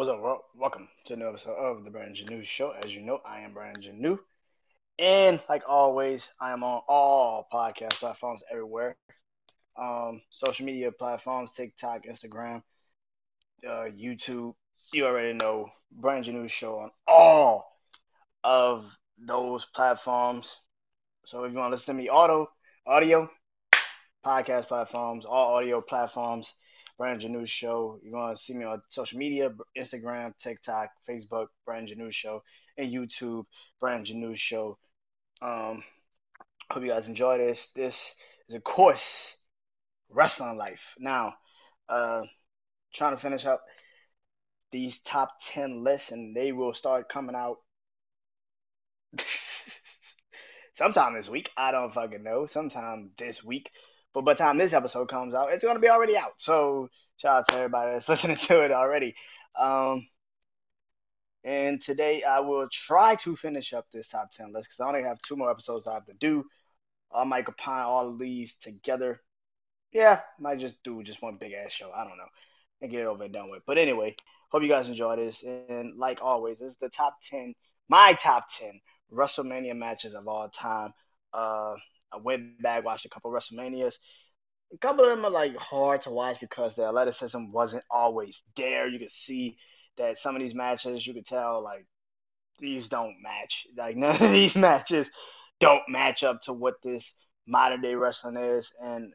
What's up, world? Welcome to another episode of the Brandon Janeau Show. As you know, I am Brandon Janeau. And like always, I am on all podcast platforms everywhere. Um, social media platforms, TikTok, Instagram, uh, YouTube. You already know Brandon Janeau Show on all of those platforms. So if you want to listen to me auto, audio, podcast platforms, all audio platforms, Brandon Janeau Show. You're going to see me on social media Instagram, TikTok, Facebook, Brand Janeau Show, and YouTube, Brand Janeau Show. Um, hope you guys enjoy this. This is, of course, wrestling life. Now, uh, trying to finish up these top 10 lists, and they will start coming out sometime this week. I don't fucking know. Sometime this week. But by the time this episode comes out, it's going to be already out. So shout out to everybody that's listening to it already. Um, and today I will try to finish up this top 10 list because I only have two more episodes I have to do. I might combine all of these together. Yeah, might just do just one big ass show. I don't know. And get it over and done with. But anyway, hope you guys enjoy this. And like always, this is the top 10, my top 10 WrestleMania matches of all time. Uh, I went back, watched a couple of WrestleManias. A couple of them are like hard to watch because the athleticism wasn't always there. You could see that some of these matches, you could tell like these don't match. Like none of these matches don't match up to what this modern day wrestling is. And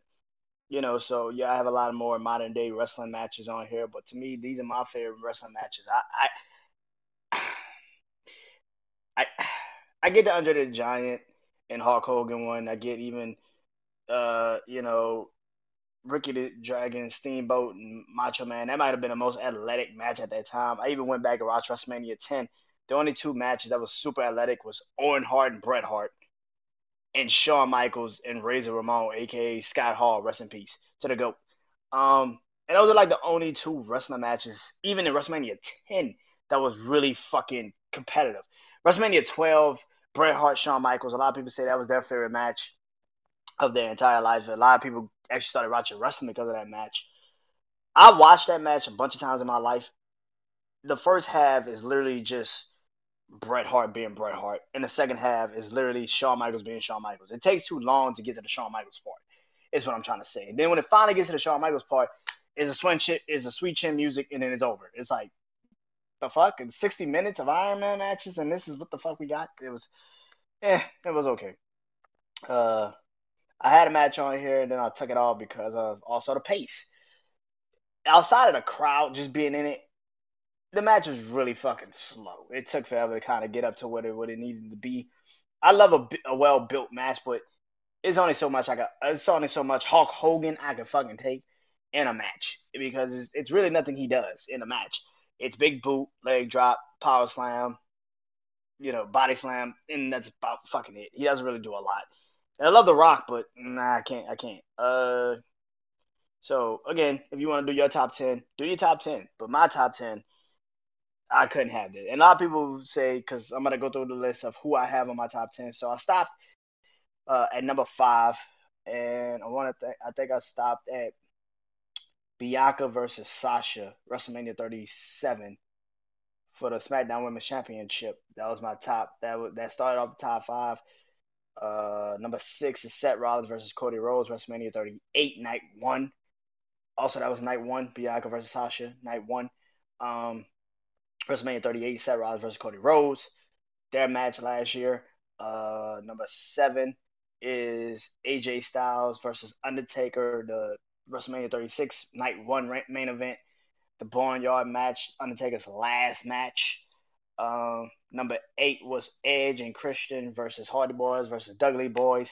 you know, so yeah, I have a lot of more modern day wrestling matches on here. But to me, these are my favorite wrestling matches. I I I, I get the Andre the Giant and Hulk Hogan one. I get even, uh, you know, Ricky the Dragon, Steamboat, and Macho Man. That might have been the most athletic match at that time. I even went back and watched WrestleMania 10. The only two matches that was super athletic was Owen Hart and Bret Hart, and Shawn Michaels and Razor Ramon, aka Scott Hall. Rest in peace to the goat. Um, and those are like the only two wrestling matches, even in WrestleMania 10, that was really fucking competitive. WrestleMania 12 Bret Hart, Shawn Michaels. A lot of people say that was their favorite match of their entire life. A lot of people actually started watching wrestling because of that match. I watched that match a bunch of times in my life. The first half is literally just Bret Hart being Bret Hart, and the second half is literally Shawn Michaels being Shawn Michaels. It takes too long to get to the Shawn Michaels part. Is what I'm trying to say. And then when it finally gets to the Shawn Michaels part, is a swing shit, is a sweet chin music, and then it's over. It's like the fuck? And 60 minutes of Iron Man matches, and this is what the fuck we got? It was, eh, it was okay. Uh, I had a match on here, and then I took it off because of also the pace. Outside of the crowd just being in it, the match was really fucking slow. It took forever to kind of get up to what it what it needed to be. I love a, a well built match, but it's only so much I got. It's only so much Hulk Hogan I can fucking take in a match because it's, it's really nothing he does in a match. It's big boot, leg drop, power slam, you know, body slam, and that's about fucking it. He doesn't really do a lot. And I love The Rock, but nah, I can't. I can't. Uh, so again, if you want to do your top ten, do your top ten. But my top ten, I couldn't have it. And a lot of people say because I'm gonna go through the list of who I have on my top ten. So I stopped uh, at number five, and I want to. Th- I think I stopped at Bianca versus Sasha, WrestleMania 37 for the SmackDown Women's Championship. That was my top. That was, that started off the top five. Uh, number six is Seth Rollins versus Cody Rhodes, WrestleMania 38, night one. Also, that was night one. Bianca versus Sasha, night one. Um, WrestleMania 38, Seth Rollins versus Cody Rhodes. Their match last year. Uh, number seven is AJ Styles versus Undertaker, the WrestleMania 36 night one main event, the Boneyard match, Undertaker's last match. Um, number eight was Edge and Christian versus Hardy Boys versus Dudley Boys.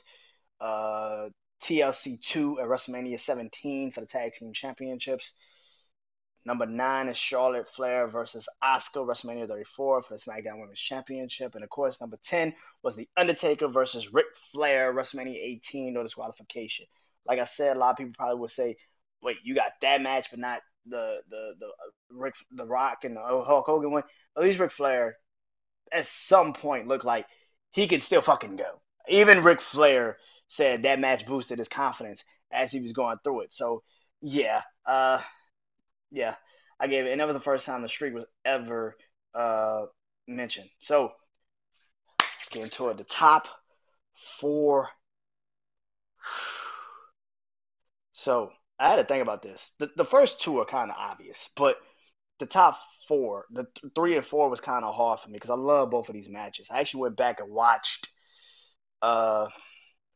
Uh, TLC 2 at WrestleMania 17 for the Tag Team Championships. Number nine is Charlotte Flair versus Asuka, WrestleMania 34 for the SmackDown Women's Championship. And of course, number 10 was The Undertaker versus Ric Flair, WrestleMania 18, no disqualification. Like I said, a lot of people probably would say, "Wait, you got that match, but not the the the uh, Rick the Rock and the Hulk Hogan one." At least Ric Flair, at some point, looked like he could still fucking go. Even Ric Flair said that match boosted his confidence as he was going through it. So yeah, uh, yeah, I gave it, and that was the first time the streak was ever uh, mentioned. So let's get into it. The top four. So I had to think about this. The, the first two are kind of obvious, but the top four, the th- three and four was kind of hard for me because I love both of these matches. I actually went back and watched uh,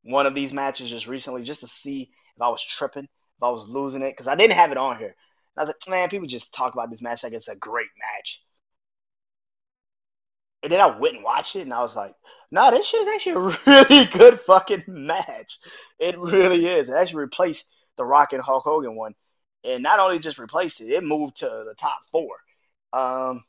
one of these matches just recently just to see if I was tripping, if I was losing it, because I didn't have it on here. And I was like, man, people just talk about this match like it's a great match. And then I went and watched it, and I was like, no, nah, this shit is actually a really good fucking match. It really is. It actually replaced the Rock and Hulk Hogan one. And not only just replaced it, it moved to the top four. Um,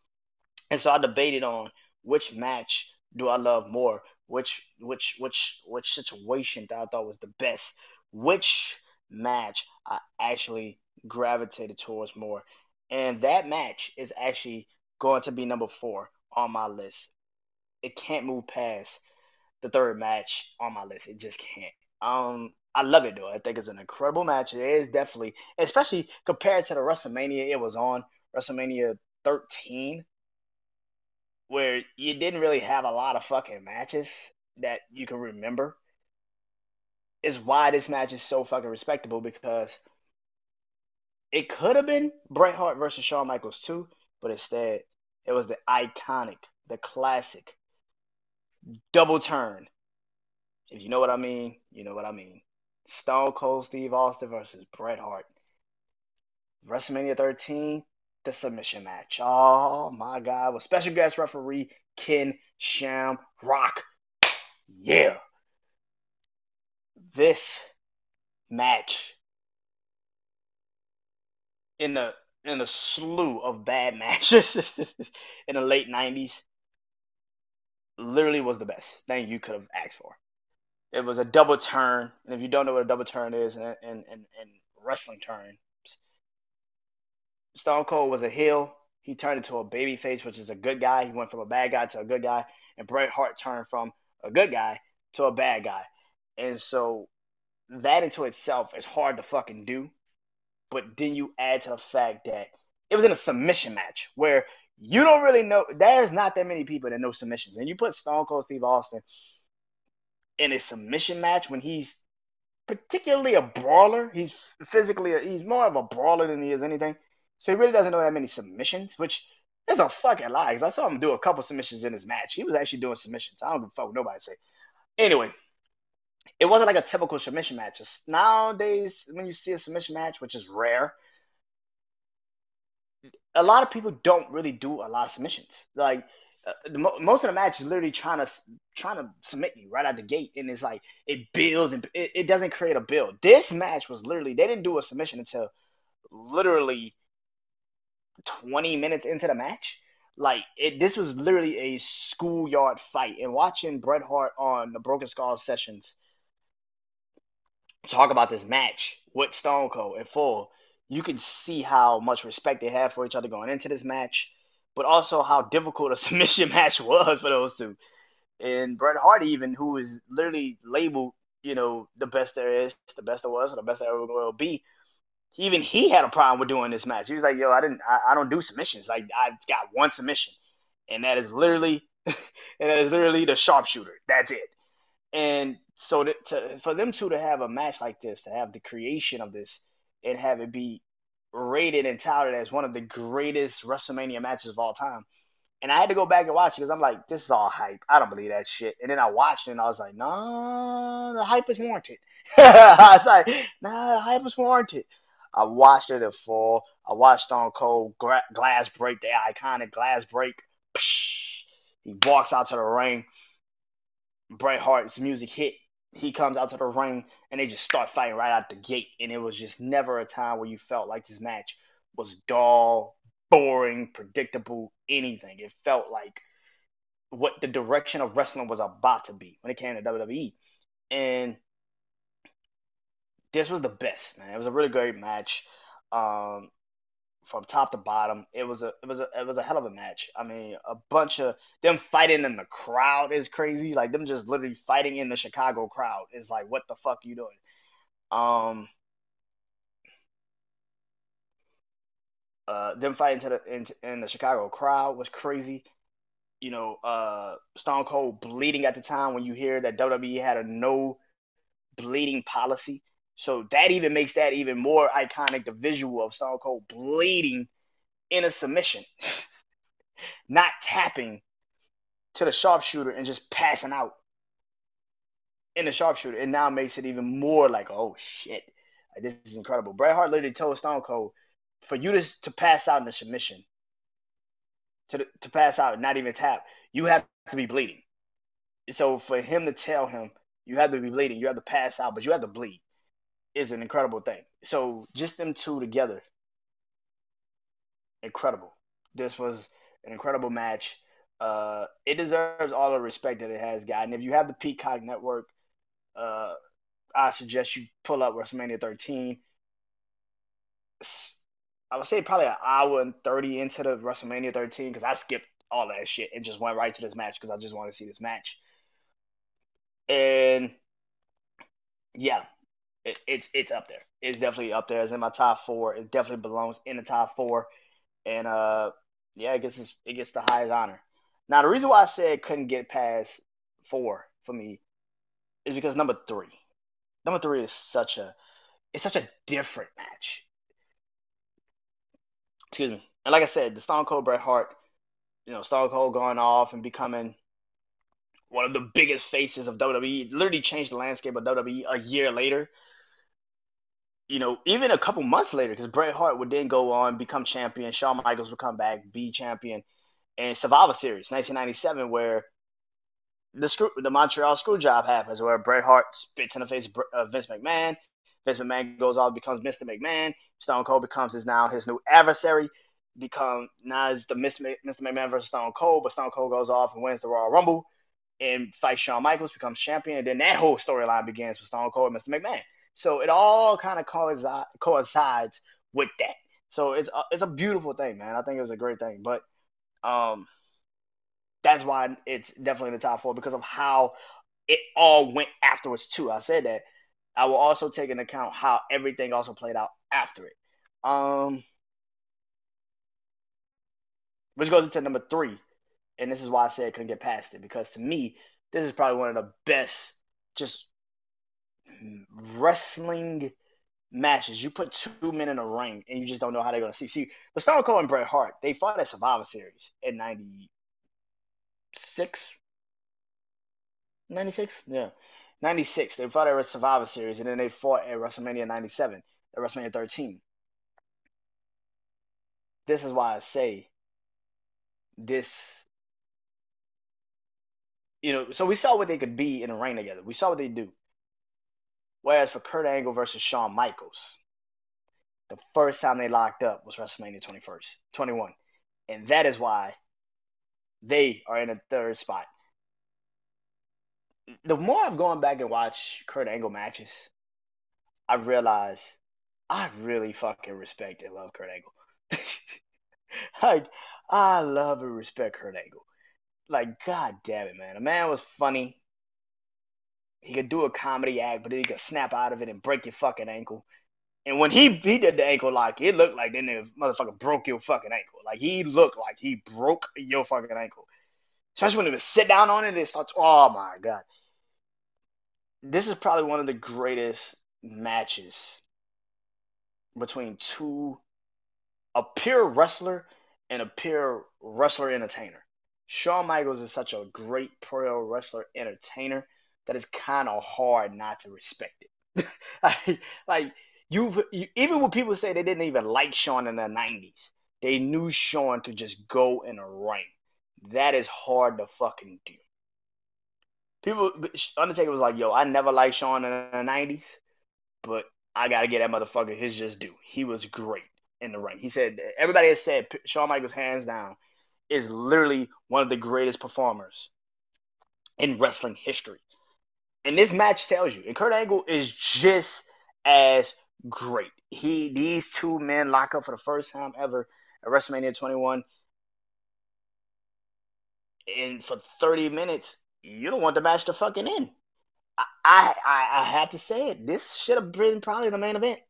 and so I debated on which match do I love more, which which which which situation that I thought was the best, which match I actually gravitated towards more. And that match is actually going to be number four on my list. It can't move past the third match on my list. It just can't. Um, I love it though. I think it's an incredible match. It is definitely, especially compared to the WrestleMania it was on, WrestleMania 13, where you didn't really have a lot of fucking matches that you can remember. Is why this match is so fucking respectable because it could have been Bret Hart versus Shawn Michaels too, but instead it was the iconic, the classic double turn. If you know what I mean, you know what I mean. Stone Cold Steve Austin versus Bret Hart. WrestleMania 13, the submission match. Oh my God. With special guest referee Ken Shamrock. Yeah. This match in the in a slew of bad matches in the late 90s literally was the best thing you could have asked for. It was a double turn, and if you don't know what a double turn is in, in, in, in wrestling terms, Stone Cold was a heel. He turned into a baby face, which is a good guy. He went from a bad guy to a good guy, and Bret Hart turned from a good guy to a bad guy. And so that into itself is hard to fucking do. But then you add to the fact that it was in a submission match where you don't really know. There's not that many people that know submissions, and you put Stone Cold Steve Austin in a submission match when he's particularly a brawler. He's physically a, he's more of a brawler than he is anything. So he really doesn't know that many submissions, which is a fucking lie. Because I saw him do a couple submissions in his match. He was actually doing submissions. I don't give a fuck what nobody say. Anyway, it wasn't like a typical submission match. Nowadays, when you see a submission match, which is rare, a lot of people don't really do a lot of submissions. Like Uh, most of the match is literally trying to trying to submit you right out the gate, and it's like it builds and it, it doesn't create a build. This match was literally they didn't do a submission until literally 20 minutes into the match. Like it, this was literally a schoolyard fight. And watching Bret Hart on the Broken Skull sessions talk about this match with Stone Cold in full, you can see how much respect they have for each other going into this match, but also how difficult a submission match was for those two. And Bret Hart, even who is literally labeled, you know, the best there is, the best there was, or the best there ever will be, even he had a problem with doing this match. He was like, "Yo, I didn't, I, I don't do submissions. Like, I got one submission, and that is literally, and that is literally the sharpshooter. That's it." And so to, to, for them two to have a match like this, to have the creation of this, and have it be rated and touted as one of the greatest WrestleMania matches of all time. And I had to go back and watch it because I'm like, this is all hype. I don't believe that shit. And then I watched it and I was like, nah, the hype is warranted. I was like, nah, the hype is warranted. I watched it in full. I watched Stone Cold gra- glass break, the iconic glass break. Psh, he walks out to the ring. Bret Hart's music hit. He comes out to the ring and they just start fighting right out the gate. And it was just never a time where you felt like this match was dull, boring, predictable, anything. It felt like what the direction of wrestling was about to be when it came to WWE. And this was the best, man. It was a really great match. Um, from top to bottom, it was a it was a it was a hell of a match. I mean, a bunch of them fighting in the crowd is crazy. Like them just literally fighting in the Chicago crowd is like, what the fuck you doing? Um, Uh, them fighting to the in, in the Chicago crowd was crazy. You know, uh, Stone Cold bleeding at the time when you hear that WWE had a no bleeding policy. So that even makes that even more iconic. The visual of Stone Cold bleeding in a submission, not tapping to the sharpshooter and just passing out in the sharpshooter. It now makes it even more like, oh shit, this is incredible. Bret Hart literally told Stone Cold, for you to to pass out in a submission, to to pass out, not even tap, you have to be bleeding. So for him to tell him you have to be bleeding, you have to pass out, but you have to bleed, is an incredible thing. So just them two together, incredible. This was an incredible match. Uh, it deserves all the respect that it has gotten. If you have the Peacock Network, uh, I suggest you pull up WrestleMania 13. I would say probably an hour and 30 into the WrestleMania 13 because I skipped all that shit and just went right to this match because I just want to see this match. And yeah, it, it's it's up there. It's definitely up there. It's in my top four. It definitely belongs in the top four. And uh, yeah, it gets it gets the highest honor. Now the reason why I said it couldn't get past four for me is because number three, number three is such a it's such a different match. Excuse me. And like I said, the Stone Cold Bret Hart, you know, Stone Cold going off and becoming one of the biggest faces of WWE, literally changed the landscape of WWE a year later. You know, even a couple months later, because Bret Hart would then go on, become champion. Shawn Michaels would come back, be champion. And Survivor Series, 1997, where the the Montreal Screwjob happens, where Bret Hart spits in the face of Vince McMahon. Vince McMahon goes off, becomes Mr. McMahon. Stone Cold becomes his now his new adversary. Become now is the Mr. McMahon versus Stone Cold, but Stone Cold goes off and wins the Royal Rumble and fights Shawn Michaels, becomes champion. And then that whole storyline begins with Stone Cold and Mr. McMahon. So it all kind of coincides, with that. So it's a, it's a beautiful thing, man. I think it was a great thing, but um, that's why it's definitely in the top four because of how it all went afterwards too. I said that. I will also take into account how everything also played out after it. Um, which goes into number three, and this is why I said I couldn't get past it because to me, this is probably one of the best just wrestling matches. You put two men in a ring and you just don't know how they're gonna see. See, the Stone Cold and Bret Hart, they fought at Survivor Series in '96. 96? Yeah. 96. They fought at Survivor Series and then they fought at WrestleMania 97, at WrestleMania 13. This is why I say this you know, so we saw what they could be in a ring together. We saw what they do. Whereas for Kurt Angle versus Shawn Michaels, the first time they locked up was WrestleMania 21st, 21. And that is why they are in a third spot. The more I've gone back and watched Kurt Angle matches, I realize I really fucking respect and love Kurt Angle. like, I love and respect Kurt Angle. Like, god damn it, man. A man was funny. He could do a comedy act, but then he could snap out of it and break your fucking ankle. And when he he did the ankle lock, it looked like then the motherfucker broke your fucking ankle. Like he looked like he broke your fucking ankle. Especially when he would sit down on it, it starts. Oh my god, this is probably one of the greatest matches between two a pure wrestler and a pure wrestler entertainer. Shawn Michaels is such a great pro wrestler entertainer that it's kind of hard not to respect it. like, you've you, even when people say they didn't even like Shawn in the '90s, they knew Shawn could just go in a ring. That is hard to fucking do. People, Undertaker was like, "Yo, I never liked Shawn in the '90s, but I gotta get that motherfucker his just due. He was great in the ring." He said everybody has said Shawn Michaels hands down is literally one of the greatest performers in wrestling history. And this match tells you, and Kurt Angle is just as great. He these two men lock up for the first time ever at WrestleMania 21. And for 30 minutes, you don't want the match to fucking end. I I, I had to say it. This should have been probably the main event.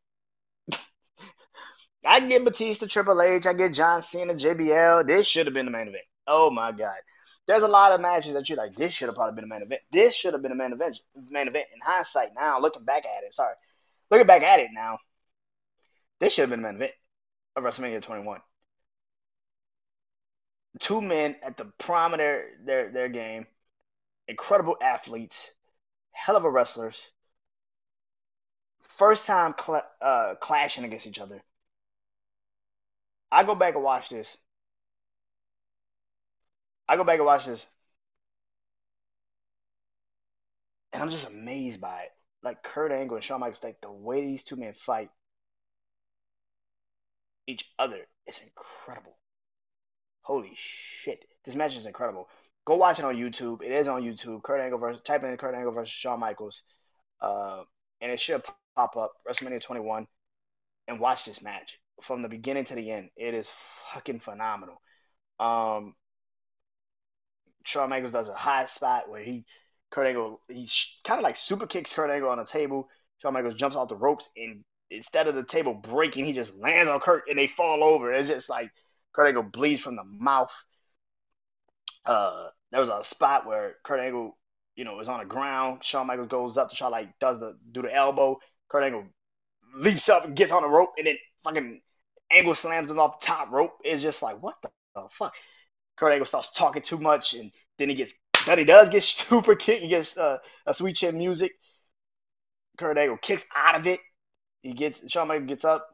I get Batista, Triple H, I get John Cena, JBL. This should have been the main event. Oh my god. There's a lot of matches that you're like, this should have probably been a main event. This should have been a main event. Main event. In hindsight, now looking back at it, sorry, looking back at it now, this should have been a main event of WrestleMania 21. Two men at the prime of their their, their game, incredible athletes, hell of a wrestlers. First time cl- uh, clashing against each other. I go back and watch this. I go back and watch this, and I'm just amazed by it. Like Kurt Angle and Shawn Michaels, like the way these two men fight each other is incredible. Holy shit. This match is incredible. Go watch it on YouTube. It is on YouTube. Kurt Angle versus type in Kurt Angle versus Shawn Michaels. Uh, and it should pop up WrestleMania 21 and watch this match from the beginning to the end. It is fucking phenomenal. Um, Shawn Michaels does a high spot where he Kurt Angle he kind of like super kicks Kurt Angle on the table. Shawn Michaels jumps off the ropes and instead of the table breaking, he just lands on Kurt and they fall over. It's just like Kurt Angle bleeds from the mouth. Uh, there was a spot where Kurt Angle, you know, is on the ground. Shawn Michaels goes up to try like does the do the elbow. Kurt Angle leaps up and gets on the rope and then fucking Angle slams him off the top rope. It's just like what the, the fuck. Kurt Angle starts talking too much and then he gets then he does get super kick. He gets uh, a sweet chin music. Kurt Angle kicks out of it he gets Shawn Michaels gets up,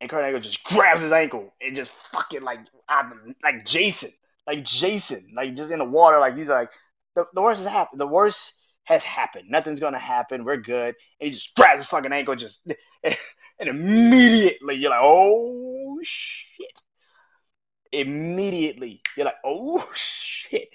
and Kurt Angle just grabs his ankle and just fucking like like Jason, like Jason, like just in the water, like he's like the, the worst has happened. The worst has happened. Nothing's gonna happen. We're good. And he just grabs his fucking ankle, just and, and immediately you're like, oh shit. Immediately you're like, oh shit.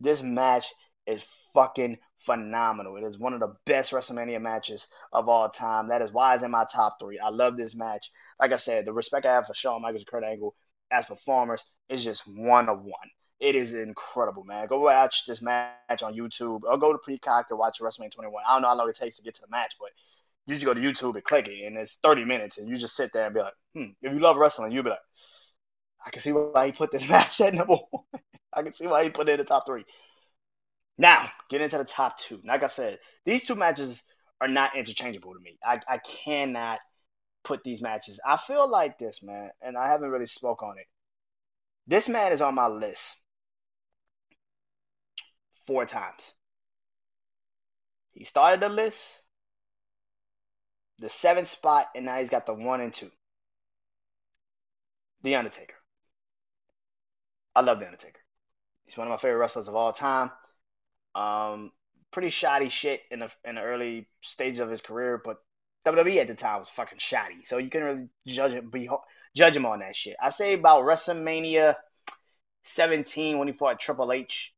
This match is fucking phenomenal. It is one of the best WrestleMania matches of all time. That is why it's in my top three. I love this match. Like I said, the respect I have for Shawn Michaels and Kurt Angle as performers is just one of one. It is incredible, man. Go watch this match on YouTube or go to Peacock to watch WrestleMania 21. I don't know how long it takes to get to the match, but you just go to YouTube and click it, and it's 30 minutes, and you just sit there and be like, hmm, if you love wrestling, you'll be like, I can see why he put this match at number one. I can see why he put it in the top three. Now, get into the top two. Like I said, these two matches are not interchangeable to me. I, I cannot put these matches. I feel like this, man, and I haven't really spoke on it. This man is on my list four times. He started the list, the seventh spot, and now he's got the one and two. The Undertaker. I love The Undertaker. He's one of my favorite wrestlers of all time. Um, pretty shoddy shit in the in the early stages of his career, but WWE at the time was fucking shoddy, so you can really judge him, be, judge him on that shit. I say about WrestleMania 17 when he fought Triple H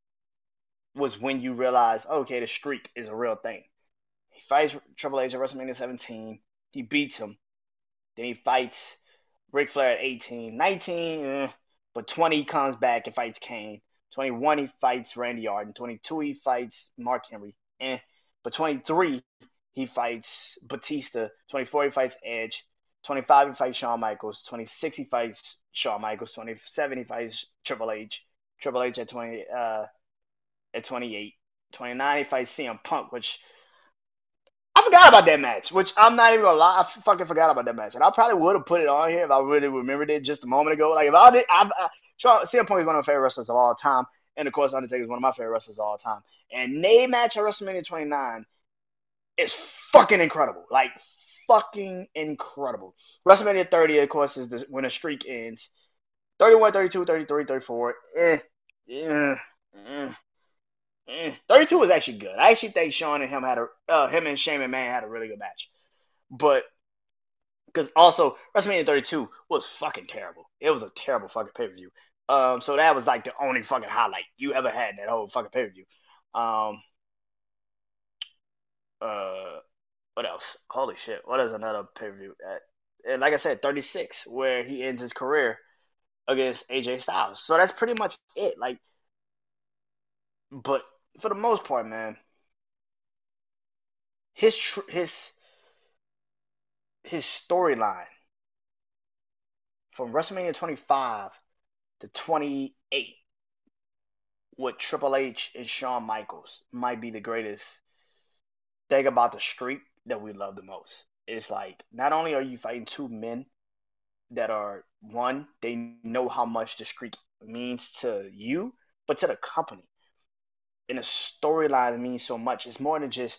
was when you realize, okay, the streak is a real thing. He fights Triple H at WrestleMania 17, he beats him, then he fights Ric Flair at 18, 19, eh, but 20 comes back and fights Kane. 21, he fights Randy Orton. 22, he fights Mark Henry. Eh. But 23, he fights Batista. 24, he fights Edge. 25, he fights Shawn Michaels. 26, he fights Shawn Michaels. 27, he fights Triple H. Triple H at 20, uh, at 28. 29, he fights CM Punk, which forgot about that match, which I'm not even gonna lie, I fucking forgot about that match, and I probably would have put it on here if I really remembered it just a moment ago. Like if I did, I've, I, CM Punk is one of my favorite wrestlers of all time, and of course Undertaker is one of my favorite wrestlers of all time. And they match at WrestleMania 29 is fucking incredible, like fucking incredible. WrestleMania 30, of course, is the, when a streak ends. 31, 32, 33, 34. Eh, eh, eh. Mm, 32 was actually good. I actually think Sean and him had a uh, him and Shane Man had a really good match. But because also WrestleMania 32 was fucking terrible. It was a terrible fucking pay per view. Um, so that was like the only fucking highlight you ever had in that whole fucking pay per view. Um, uh, what else? Holy shit! What is another pay per view? And like I said, 36, where he ends his career against AJ Styles. So that's pretty much it. Like, but for the most part, man, his tr- his his storyline from WrestleMania 25 to 28 with Triple H and Shawn Michaels might be the greatest thing about the streak that we love the most. It's like not only are you fighting two men that are one, they know how much the streak means to you, but to the company. And the storyline means so much. It's more than just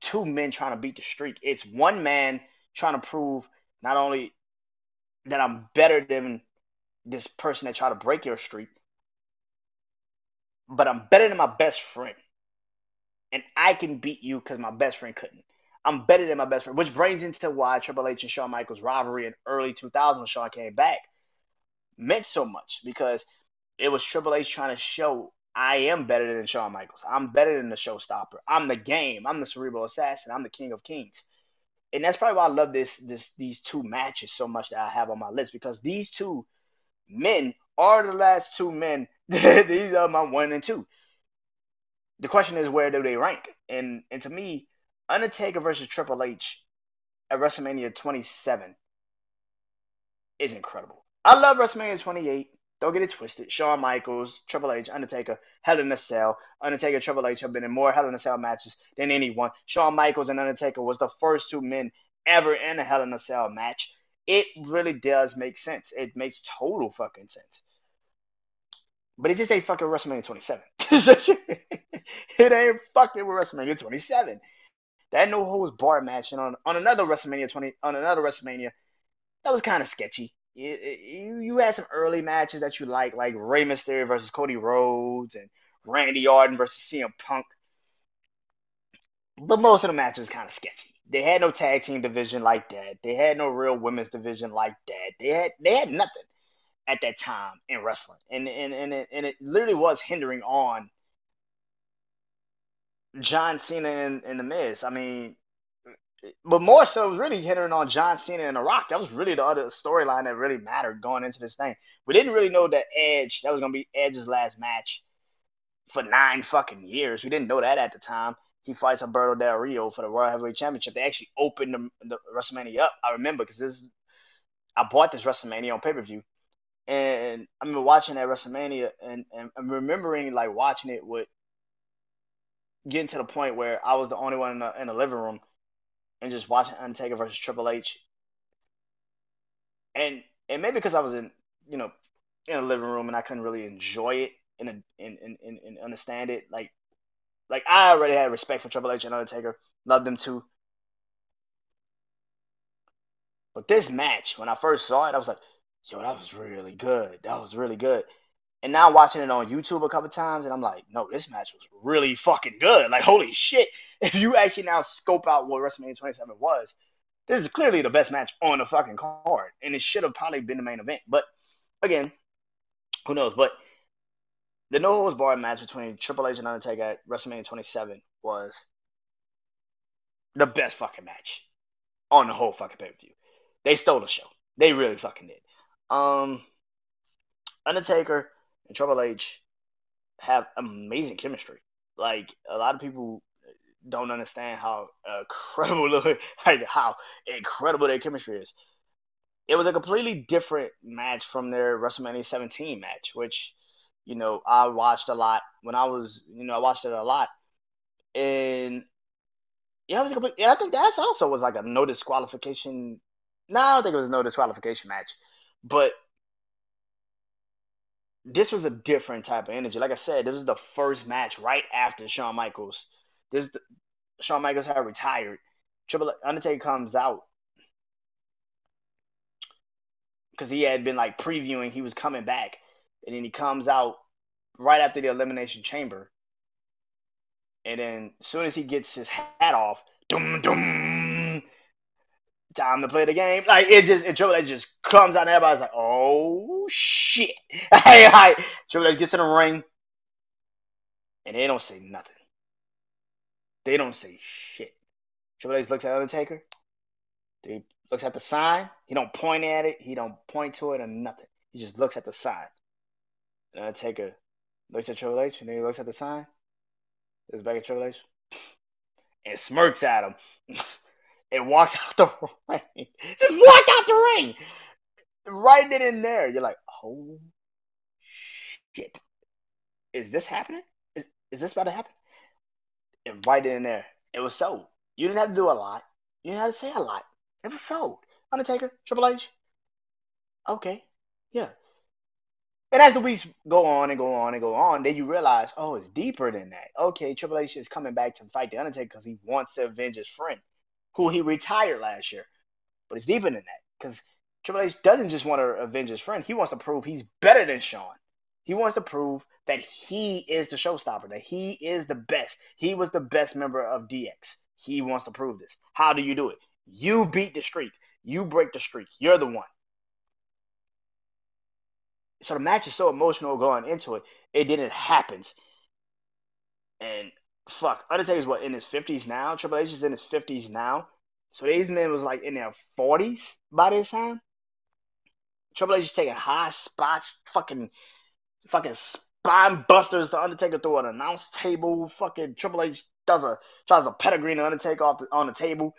two men trying to beat the streak. It's one man trying to prove not only that I'm better than this person that tried to break your streak, but I'm better than my best friend. And I can beat you because my best friend couldn't. I'm better than my best friend, which brings into why Triple H and Shawn Michaels rivalry in early 2000 when Shawn came back meant so much because it was Triple H trying to show I am better than Shawn Michaels. I'm better than the showstopper. I'm the game. I'm the cerebral assassin. I'm the king of kings. And that's probably why I love this this these two matches so much that I have on my list because these two men are the last two men. these are my one and two. The question is where do they rank? And and to me, Undertaker versus Triple H at WrestleMania 27 is incredible. I love WrestleMania 28. Don't get it twisted. Shawn Michaels, Triple H, Undertaker, Hell in a Cell. Undertaker, Triple H have been in more Hell in a Cell matches than anyone. Shawn Michaels and Undertaker was the first two men ever in a Hell in a Cell match. It really does make sense. It makes total fucking sense. But it just ain't fucking WrestleMania 27. it ain't fucking WrestleMania 27. That no holds bar match and on, on another WrestleMania 20 on another WrestleMania, that was kind of sketchy. You, you had some early matches that you like, like Rey Mysterio versus Cody Rhodes and Randy Orton versus CM Punk. But most of the matches kind of sketchy. They had no tag team division like that. They had no real women's division like that. They had they had nothing at that time in wrestling, and and and it, and it literally was hindering on John Cena and, and the Miz. I mean, but more so, it was really hindering on John Cena and The Rock. That was really the other storyline that really mattered going into this thing. We didn't really know that Edge that was gonna be Edge's last match for nine fucking years. We didn't know that at the time. He fights Alberto Del Rio for the World Heavyweight Championship. They actually opened the, the WrestleMania up. I remember because this I bought this WrestleMania on pay per view, and I remember watching that WrestleMania and, and, and remembering like watching it with getting to the point where I was the only one in the in the living room and just watching Undertaker versus Triple H. And and maybe because I was in you know in a living room and I couldn't really enjoy it and and and, and, and understand it like like I already had respect for Triple H and Undertaker, loved them too. But this match, when I first saw it, I was like, yo, that was really good. That was really good. And now watching it on YouTube a couple times, and I'm like, no, this match was really fucking good. Like, holy shit. If you actually now scope out what WrestleMania 27 was, this is clearly the best match on the fucking card. And it should have probably been the main event. But again, who knows? But the no holds barred match between Triple H and Undertaker at WrestleMania 27 was the best fucking match on the whole fucking pay per view. They stole the show. They really fucking did. Um, Undertaker and Triple H have amazing chemistry. Like a lot of people don't understand how incredible, like how incredible their chemistry is. It was a completely different match from their WrestleMania 17 match, which you know I watched a lot when I was, you know, I watched it a lot, and yeah, it was a complete. Yeah, I think that's also was like a no disqualification. No, I don't think it was a no disqualification match, but this was a different type of energy. Like I said, this was the first match right after Shawn Michaels. This Shawn Michaels had retired. Triple Undertaker comes out because he had been like previewing he was coming back, and then he comes out right after the Elimination Chamber, and then as soon as he gets his hat off, dum dum, time to play the game. Like it just, it Triple H just comes out, and everybody's like, "Oh shit!" hey, like, Triple H gets in the ring, and they don't say nothing. They don't say shit. Triple H looks at Undertaker. He looks at the sign. He don't point at it. He don't point to it or nothing. He just looks at the sign. And Undertaker looks at Triple H, and then he looks at the sign. Looks back at Triple H, and smirks at him. and walks out the ring. Just walk out the ring. right then and there, you're like, oh shit, is this happening? Is is this about to happen? Right then there, it was sold. You didn't have to do a lot. You didn't have to say a lot. It was sold. Undertaker, Triple H. Okay, yeah. And as the weeks go on and go on and go on, then you realize, oh, it's deeper than that. Okay, Triple H is coming back to fight the Undertaker because he wants to avenge his friend, who he retired last year. But it's deeper than that because Triple H doesn't just want to avenge his friend. He wants to prove he's better than Shawn. He wants to prove that he is the showstopper, that he is the best. He was the best member of DX. He wants to prove this. How do you do it? You beat the streak. You break the streak. You're the one. So the match is so emotional going into it. It then it happens. And fuck, Undertaker's what in his fifties now. Triple H is in his fifties now. So these men was like in their forties by this time. Triple H is taking high spots, fucking, fucking spine busters. The Undertaker through an announce table. Fucking Triple H does a tries a pedigree the Undertaker off the, on the table.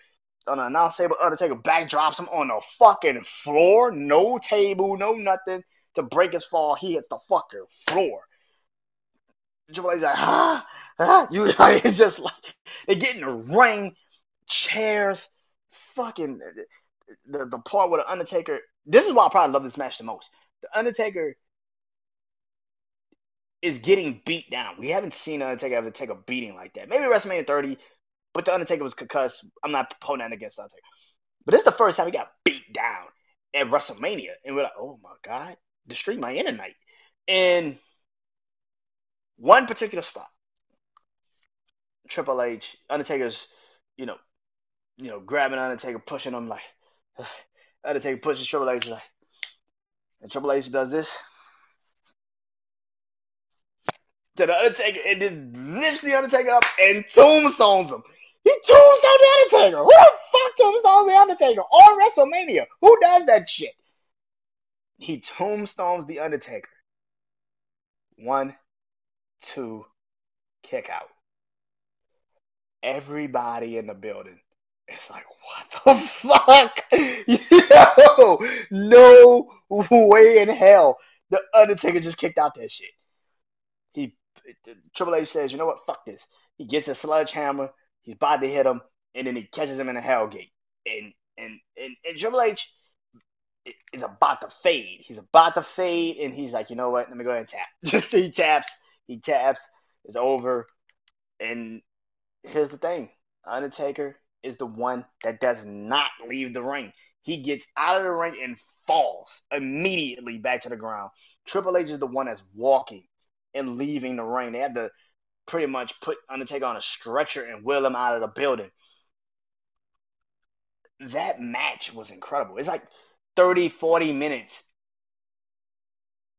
On an announce table, Undertaker back drops him on the fucking floor. No table, no nothing to break his fall. He hit the fucking floor. Triple H's like, ah, ah. You like, it's just like they get in the ring, chairs, fucking the the part where the Undertaker. This is why I probably love this match the most. The Undertaker is getting beat down. We haven't seen Undertaker ever take a beating like that. Maybe WrestleMania 30, but the Undertaker was concussed. I'm not putting that against Undertaker. But this is the first time he got beat down at WrestleMania. And we're like, oh my God, the might end tonight. And one particular spot, Triple H, Undertaker's, you know, you know, grabbing Undertaker, pushing him like Undertaker pushes Triple H like and Triple H does this. To the Undertaker and then lifts the Undertaker up and tombstones him. He tombstones the Undertaker. Who the fuck tombstones the Undertaker on WrestleMania? Who does that shit? He tombstones the Undertaker. One, two, kick out. Everybody in the building it's like, what the fuck? Yo, no way in hell. The Undertaker just kicked out that shit. Triple H says, you know what? Fuck this. He gets a sledgehammer. He's about to hit him, and then he catches him in the Hellgate. And and and, and Triple H is about to fade. He's about to fade, and he's like, you know what? Let me go ahead and tap. Just he taps. He taps. It's over. And here's the thing: Undertaker is the one that does not leave the ring. He gets out of the ring and falls immediately back to the ground. Triple H is the one that's walking and leaving the ring. They had to pretty much put Undertaker on a stretcher and wheel him out of the building. That match was incredible. It's like 30, 40 minutes.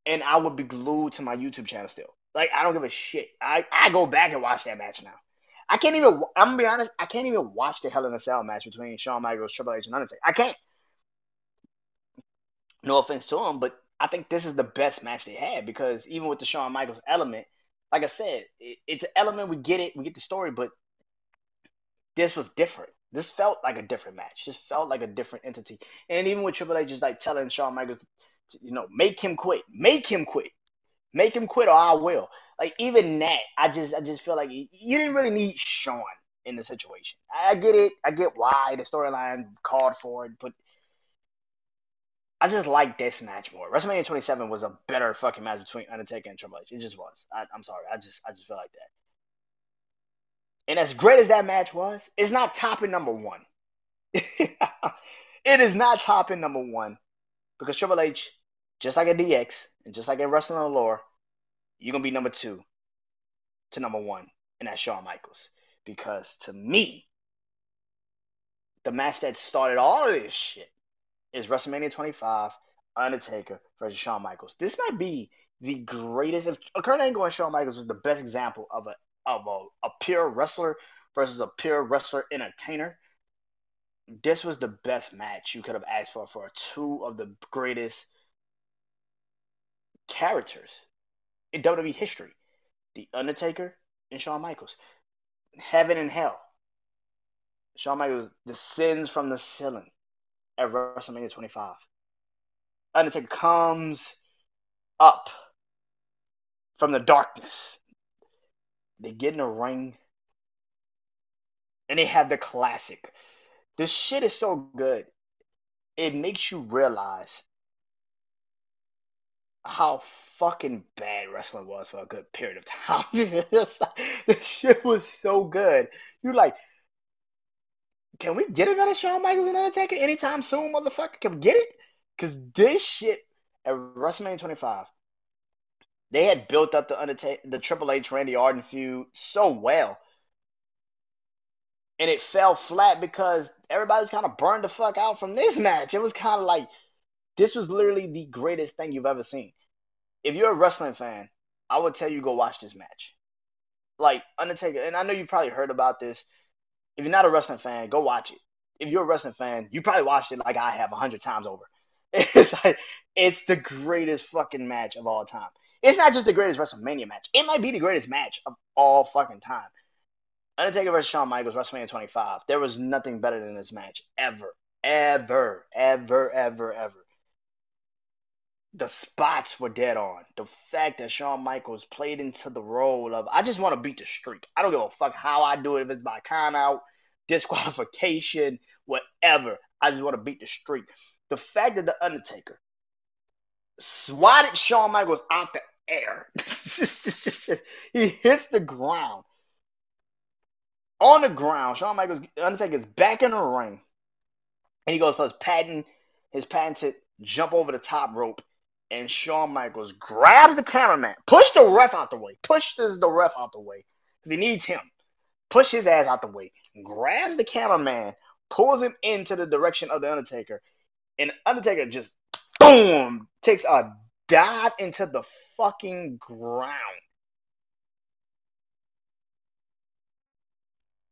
And I would be glued to my YouTube channel still. Like, I don't give a shit. I, I go back and watch that match now. I can't even. I'm gonna be honest. I can't even watch the Hell in a Cell match between Shawn Michaels, Triple H, and Undertaker. I can't. No offense to him, but I think this is the best match they had because even with the Shawn Michaels element, like I said, it, it's an element. We get it. We get the story, but this was different. This felt like a different match. This felt like a different entity. And even with Triple H just like telling Shawn Michaels, you know, make him quit, make him quit, make him quit, or I will like even that, I just I just feel like you didn't really need Shawn in the situation. I get it. I get why the storyline called for it, but I just like this match more. WrestleMania 27 was a better fucking match between Undertaker and Triple H. It just was. I, am sorry. I just I just feel like that. And as great as that match was, it's not topping number one. it is not topping number one because Triple H, just like a DX and just like a Wrestling Allure, you're gonna be number two to number one, and that's Shawn Michaels. Because to me, the match that started all of this shit is WrestleMania 25, Undertaker versus Shawn Michaels. This might be the greatest. If Kurt Angle and Shawn Michaels was the best example of a of a, a pure wrestler versus a pure wrestler entertainer, this was the best match you could have asked for for two of the greatest characters in WWE history. The Undertaker and Shawn Michaels. Heaven and hell. Shawn Michaels descends from the ceiling at WrestleMania 25. Undertaker comes up from the darkness. They get in a ring and they have the classic. This shit is so good. It makes you realize how fucking bad wrestling was for a good period of time. this shit was so good. You're like, can we get another Shawn Michaels and Undertaker anytime soon, motherfucker? Can we get it? Because this shit at WrestleMania 25, they had built up the Undertaker, the Triple H Randy Orton feud so well, and it fell flat because everybody's kind of burned the fuck out from this match. It was kind of like this was literally the greatest thing you've ever seen. If you're a wrestling fan, I would tell you go watch this match. Like Undertaker, and I know you've probably heard about this. If you're not a wrestling fan, go watch it. If you're a wrestling fan, you probably watched it like I have a hundred times over. It's like it's the greatest fucking match of all time. It's not just the greatest WrestleMania match. It might be the greatest match of all fucking time. Undertaker versus Shawn Michaels, WrestleMania 25. There was nothing better than this match ever, ever, ever, ever, ever. The spots were dead on. The fact that Shawn Michaels played into the role of I just want to beat the streak. I don't give a fuck how I do it. If it's by count out, disqualification, whatever. I just want to beat the streak. The fact that the Undertaker swatted Shawn Michaels out the air. he hits the ground. On the ground, Shawn Michaels Undertaker's back in the ring. And he goes for his patent, his patented jump over the top rope. And Shawn Michaels grabs the cameraman, push the ref out the way, pushes the ref out the way. Because he needs him. Push his ass out the way. Grabs the cameraman, pulls him into the direction of the Undertaker. And Undertaker just boom takes a dive into the fucking ground.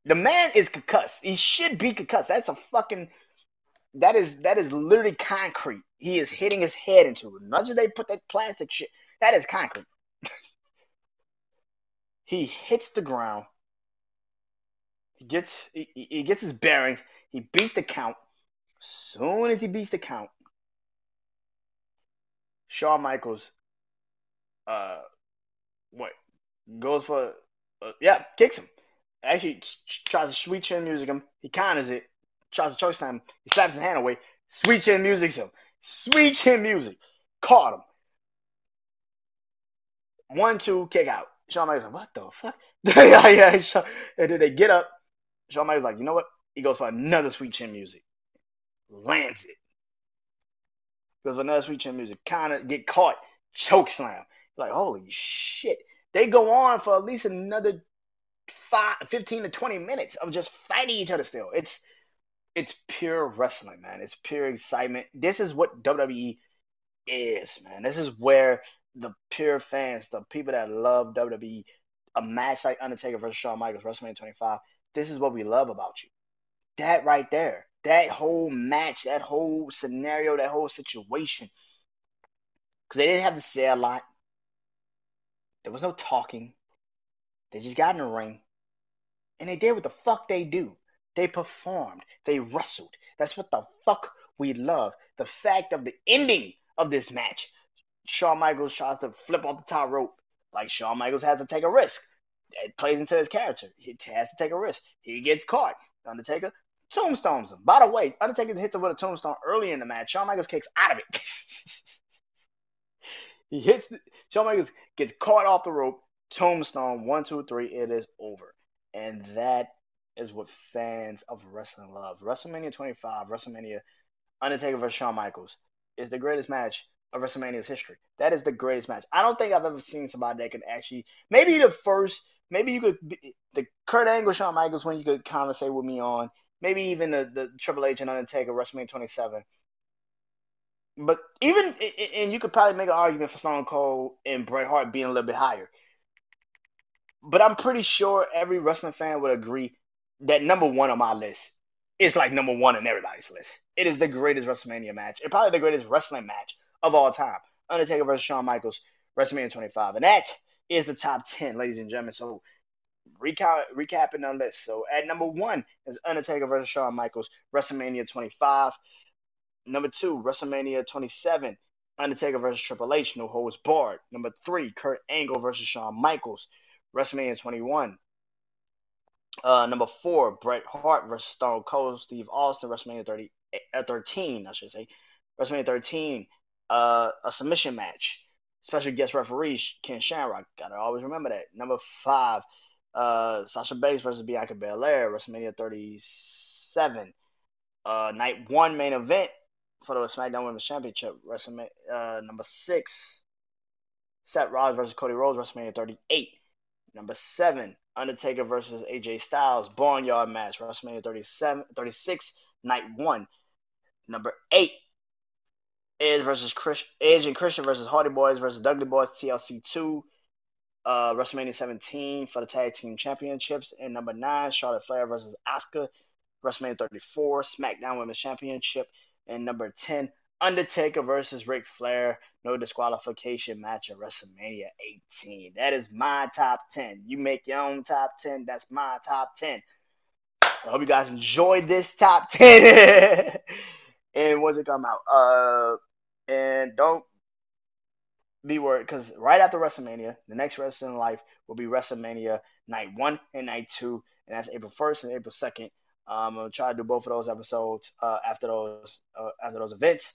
The man is concussed. He should be concussed. That's a fucking that is that is literally concrete. He is hitting his head into it. Much as they put that plastic shit, that is concrete. he hits the ground. He gets he, he gets his bearings. He beats the count. Soon as he beats the count, Shawn Michaels, uh, what goes for, uh, yeah, kicks him. Actually, tries to sweet chin music him. He counters it. Tries to choke slam. He slaps his hand away. Sweet chin music him. Sweet chin music. Caught him. One, two, kick out. Shawn Michaels like, what the fuck? yeah, yeah. And then they get up. Shawn Michaels like, you know what? He goes for another sweet chin music. Lands it. Goes for another sweet chin music. Kind of get caught. Choke slam. Like, holy shit. They go on for at least another five, 15 to 20 minutes of just fighting each other still. It's it's pure wrestling, man. It's pure excitement. This is what WWE is, man. This is where the pure fans, the people that love WWE, a match like Undertaker versus Shawn Michaels, WrestleMania 25, this is what we love about you. That right there, that whole match, that whole scenario, that whole situation. Because they didn't have to say a lot. There was no talking. They just got in the ring and they did what the fuck they do. They performed. They wrestled. That's what the fuck we love. The fact of the ending of this match. Shawn Michaels tries to flip off the top rope. Like Shawn Michaels has to take a risk. It plays into his character. He has to take a risk. He gets caught. Undertaker tombstones him. By the way, Undertaker hits him with a tombstone early in the match. Shawn Michaels kicks out of it. he hits. Shawn Michaels gets caught off the rope. Tombstone. One, two, three. It is over. And that is what fans of wrestling love. WrestleMania 25, WrestleMania Undertaker versus Shawn Michaels is the greatest match of WrestleMania's history. That is the greatest match. I don't think I've ever seen somebody that can actually maybe the first maybe you could be, the Kurt Angle Shawn Michaels when you could conversate with me on maybe even the, the Triple H and Undertaker WrestleMania 27. But even and you could probably make an argument for Stone Cold and Bret Hart being a little bit higher. But I'm pretty sure every wrestling fan would agree that number one on my list is like number one on everybody's list. It is the greatest WrestleMania match, and probably the greatest wrestling match of all time. Undertaker versus Shawn Michaels, WrestleMania 25, and that is the top 10, ladies and gentlemen. So recap recapping the list. So at number one is Undertaker versus Shawn Michaels, WrestleMania 25. Number two, WrestleMania 27 Undertaker versus Triple H, no holds barred. Number three, Kurt Angle versus Shawn Michaels, WrestleMania 21. Uh, number four, Bret Hart versus Stone Cold Steve Austin, WrestleMania 30, uh, 13, I should say. WrestleMania 13, uh, a submission match. Special guest referee Ken Shamrock. Gotta always remember that. Number five, uh, Sasha Banks versus Bianca Belair, WrestleMania 37. Uh, night one main event for the SmackDown Women's Championship, WrestleMania uh, number six. Seth Rollins versus Cody Rhodes, WrestleMania 38. Number seven, Undertaker versus AJ Styles, Boneyard match, WrestleMania 37, 36, night one. Number eight, Edge versus Chris, Edge and Christian versus Hardy Boys versus Dudley Boys, TLC 2, uh, WrestleMania 17 for the Tag Team Championships. And number nine, Charlotte Flair versus Asuka, WrestleMania 34, SmackDown Women's Championship. And number 10, Undertaker versus Ric Flair, no disqualification match at WrestleMania 18. That is my top 10. You make your own top 10. That's my top 10. I hope you guys enjoyed this top 10. and once it come out, uh, and don't be worried because right after WrestleMania, the next Wrestling Life will be WrestleMania Night One and Night Two, and that's April first and April second. Um, I'm gonna try to do both of those episodes uh, after those uh, after those events,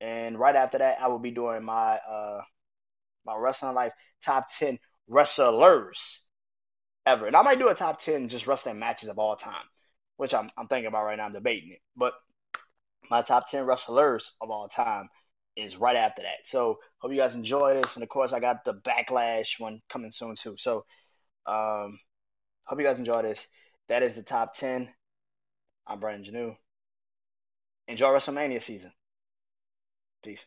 and right after that, I will be doing my uh, my Wrestling Life top ten wrestlers ever, and I might do a top ten just wrestling matches of all time, which I'm I'm thinking about right now. I'm debating it, but my top ten wrestlers of all time is right after that. So hope you guys enjoy this, and of course I got the backlash one coming soon too. So um, hope you guys enjoy this. That is the top ten. I'm Brandon Janeau. Enjoy WrestleMania season. Peace.